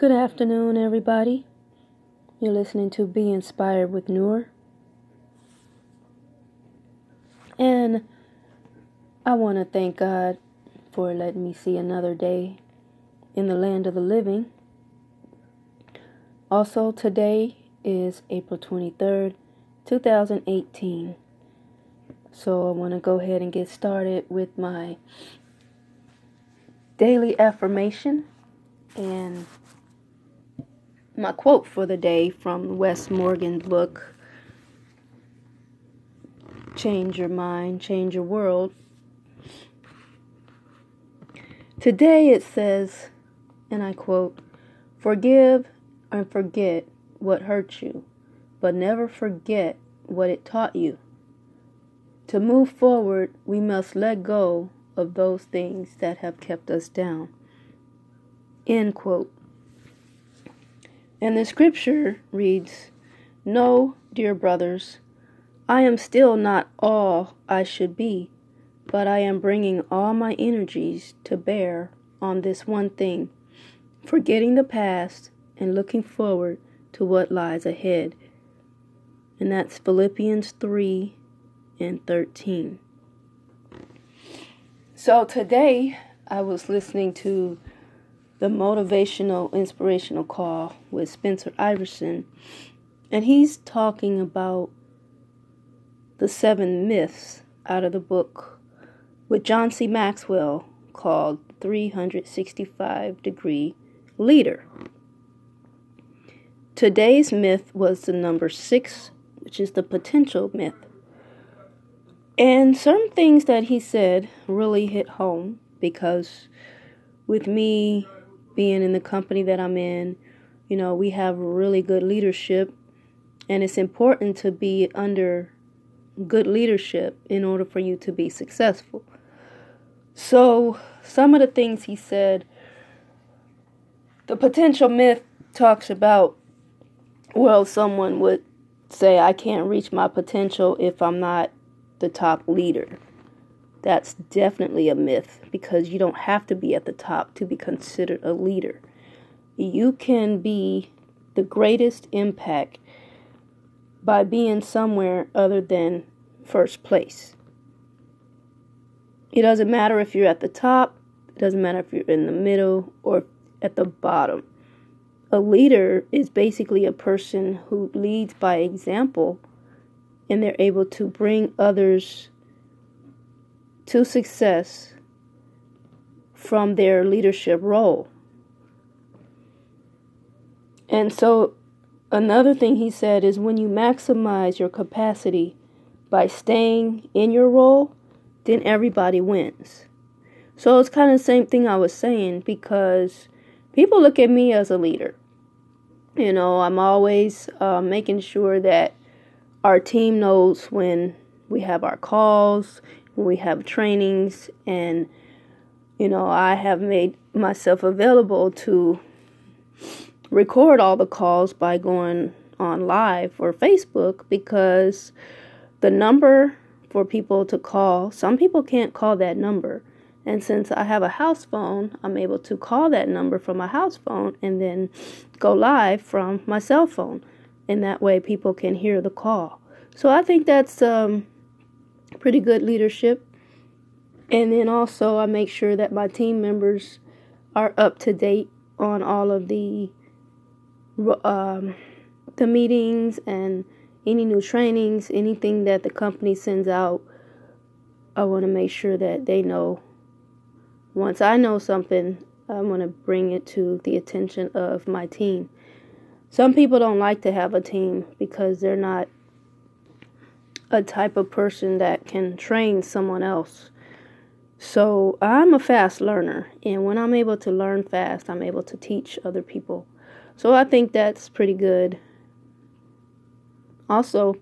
Good afternoon, everybody. You're listening to Be Inspired with Noor. And I want to thank God for letting me see another day in the land of the living. Also, today is April 23rd, 2018. So, I want to go ahead and get started with my daily affirmation and my quote for the day from Wes Morgan's book, Change Your Mind, Change Your World. Today it says, and I quote, Forgive and forget what hurt you, but never forget what it taught you. To move forward, we must let go of those things that have kept us down. End quote. And the scripture reads No, dear brothers, I am still not all I should be, but I am bringing all my energies to bear on this one thing, forgetting the past and looking forward to what lies ahead. And that's Philippians 3 and 13. So today I was listening to the motivational inspirational call with Spencer Iverson and he's talking about the seven myths out of the book with John C. Maxwell called 365 Degree Leader. Today's myth was the number six, which is the potential myth. And some things that he said really hit home because with me being in the company that I'm in. You know, we have really good leadership, and it's important to be under good leadership in order for you to be successful. So, some of the things he said, the potential myth talks about, well, someone would say, I can't reach my potential if I'm not the top leader. That's definitely a myth because you don't have to be at the top to be considered a leader. You can be the greatest impact by being somewhere other than first place. It doesn't matter if you're at the top, it doesn't matter if you're in the middle or at the bottom. A leader is basically a person who leads by example and they're able to bring others to success from their leadership role. And so, another thing he said is when you maximize your capacity by staying in your role, then everybody wins. So, it's kind of the same thing I was saying because people look at me as a leader. You know, I'm always uh, making sure that our team knows when we have our calls we have trainings and you know i have made myself available to record all the calls by going on live or facebook because the number for people to call some people can't call that number. And since i have a house phone i'm able to call that number from my house phone and then go live from my cell phone. And that way people can hear the call. So i think that's um, pretty good leadership. And then also, I make sure that my team members are up to date on all of the um, the meetings and any new trainings, anything that the company sends out. I want to make sure that they know. Once I know something, I want to bring it to the attention of my team. Some people don't like to have a team because they're not a type of person that can train someone else. So I'm a fast learner, and when I'm able to learn fast, I'm able to teach other people. So I think that's pretty good. Also,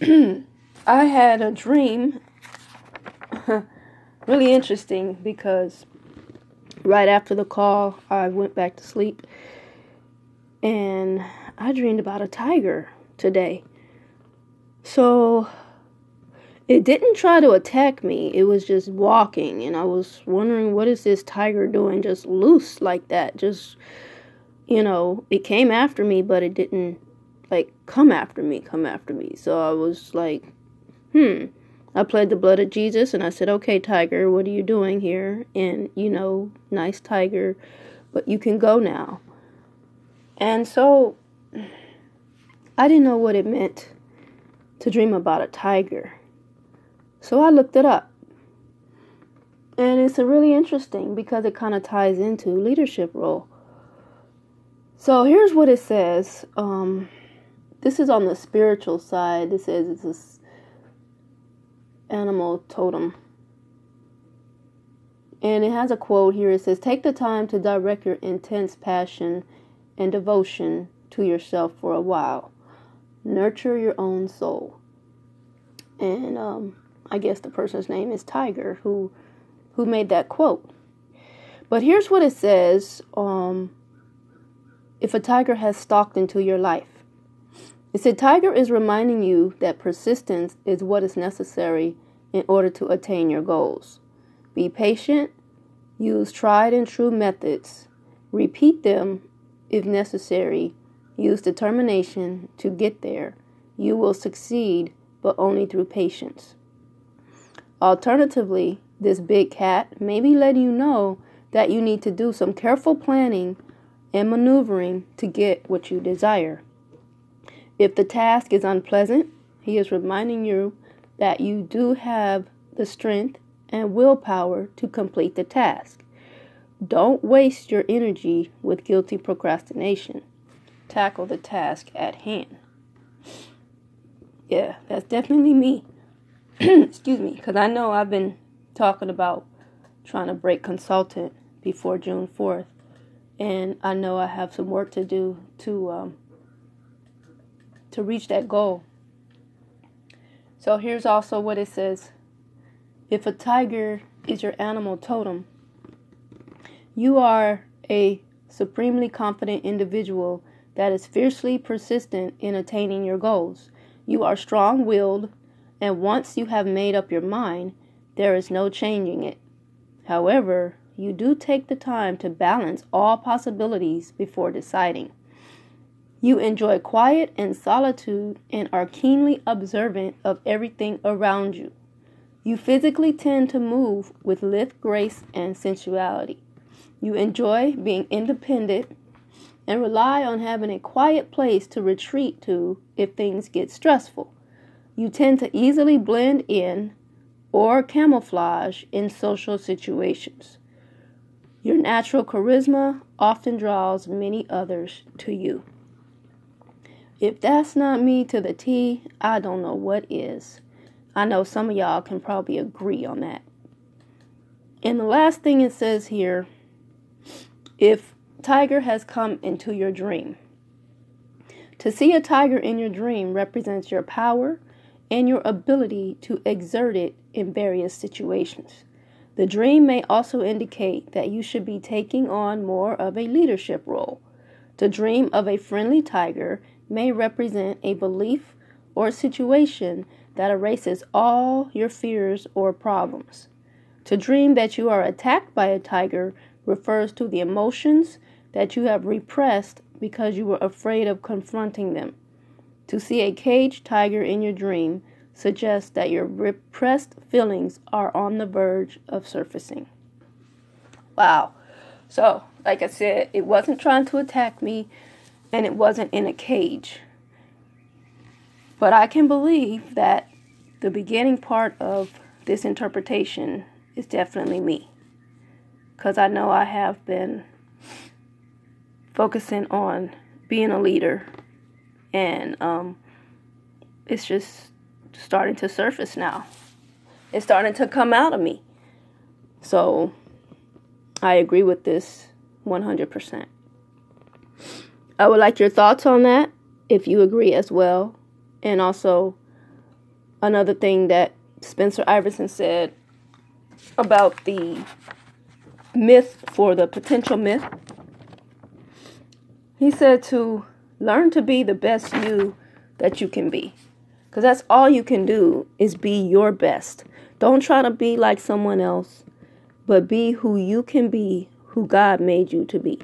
I had a dream, really interesting because right after the call, I went back to sleep and I dreamed about a tiger today. So it didn't try to attack me. It was just walking, and I was wondering what is this tiger doing just loose like that? Just you know, it came after me, but it didn't like come after me, come after me. So I was like, hmm. I played the blood of Jesus and I said, "Okay, tiger, what are you doing here?" And you know, nice tiger, but you can go now. And so I didn't know what it meant to dream about a tiger. So I looked it up. And it's really interesting because it kind of ties into leadership role. So here's what it says. Um, this is on the spiritual side. It says it's this animal totem. And it has a quote here. It says, Take the time to direct your intense passion and devotion to yourself for a while. Nurture your own soul. And um, I guess the person's name is Tiger, who who made that quote. But here's what it says um, if a tiger has stalked into your life. It said, Tiger is reminding you that persistence is what is necessary in order to attain your goals. Be patient, use tried and true methods, repeat them if necessary, use determination to get there. You will succeed, but only through patience. Alternatively, this big cat may be letting you know that you need to do some careful planning and maneuvering to get what you desire. If the task is unpleasant, he is reminding you that you do have the strength and willpower to complete the task. Don't waste your energy with guilty procrastination. Tackle the task at hand. Yeah, that's definitely me. excuse me, because I know I've been talking about trying to break consultant before June 4th, and I know I have some work to do to um, to reach that goal. So here's also what it says: If a tiger is your animal totem, you are a supremely confident individual that is fiercely persistent in attaining your goals. You are strong willed and once you have made up your mind, there is no changing it. However, you do take the time to balance all possibilities before deciding. You enjoy quiet and solitude and are keenly observant of everything around you. You physically tend to move with lithe grace and sensuality. You enjoy being independent and rely on having a quiet place to retreat to if things get stressful you tend to easily blend in or camouflage in social situations. Your natural charisma often draws many others to you. If that's not me to the T, I don't know what is. I know some of y'all can probably agree on that. And the last thing it says here if tiger has come into your dream. To see a tiger in your dream represents your power, and your ability to exert it in various situations. The dream may also indicate that you should be taking on more of a leadership role. To dream of a friendly tiger may represent a belief or situation that erases all your fears or problems. To dream that you are attacked by a tiger refers to the emotions that you have repressed because you were afraid of confronting them. To see a caged tiger in your dream suggests that your repressed feelings are on the verge of surfacing. Wow. So, like I said, it wasn't trying to attack me and it wasn't in a cage. But I can believe that the beginning part of this interpretation is definitely me. Because I know I have been focusing on being a leader and um, it's just starting to surface now. It's starting to come out of me. So I agree with this 100%. I would like your thoughts on that if you agree as well. And also, another thing that Spencer Iverson said about the myth for the potential myth. He said to Learn to be the best you that you can be. Because that's all you can do is be your best. Don't try to be like someone else, but be who you can be, who God made you to be.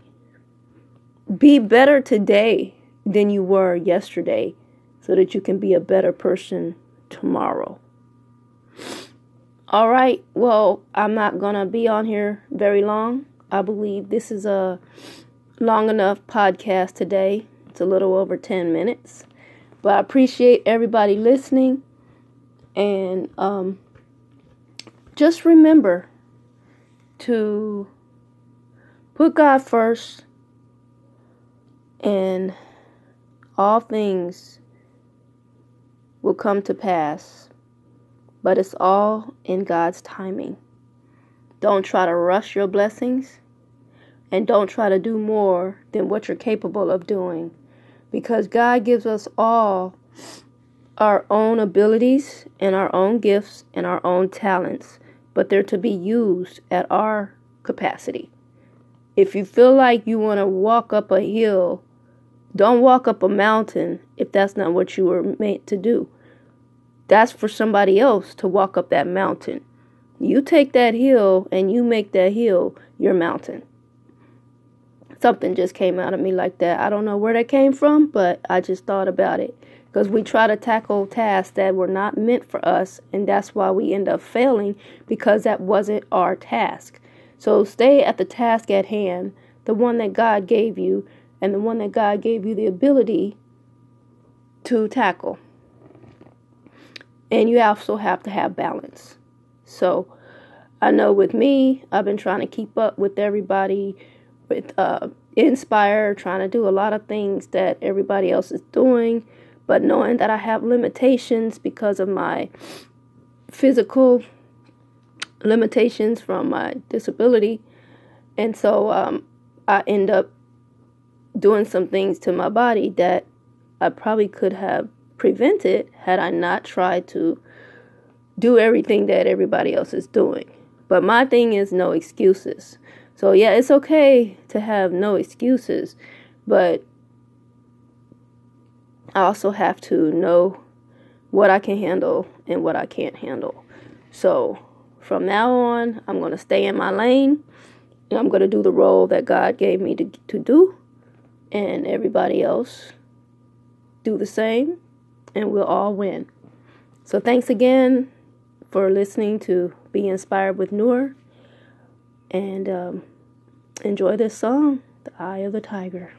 Be better today than you were yesterday so that you can be a better person tomorrow. All right, well, I'm not going to be on here very long. I believe this is a long enough podcast today. It's a little over 10 minutes. But I appreciate everybody listening. And um, just remember to put God first and all things will come to pass. But it's all in God's timing. Don't try to rush your blessings and don't try to do more than what you're capable of doing because God gives us all our own abilities and our own gifts and our own talents, but they're to be used at our capacity. If you feel like you want to walk up a hill, don't walk up a mountain if that's not what you were meant to do. That's for somebody else to walk up that mountain. You take that hill and you make that hill your mountain something just came out of me like that. I don't know where that came from, but I just thought about it. Because we try to tackle tasks that were not meant for us, and that's why we end up failing because that wasn't our task. So stay at the task at hand, the one that God gave you, and the one that God gave you the ability to tackle. And you also have to have balance. So I know with me, I've been trying to keep up with everybody with uh, inspire, trying to do a lot of things that everybody else is doing, but knowing that I have limitations because of my physical limitations from my disability. And so um, I end up doing some things to my body that I probably could have prevented had I not tried to do everything that everybody else is doing. But my thing is no excuses. So, yeah, it's okay to have no excuses, but I also have to know what I can handle and what I can't handle. So, from now on, I'm going to stay in my lane and I'm going to do the role that God gave me to, to do, and everybody else do the same, and we'll all win. So, thanks again for listening to Be Inspired with Noor. And um, enjoy this song, The Eye of the Tiger.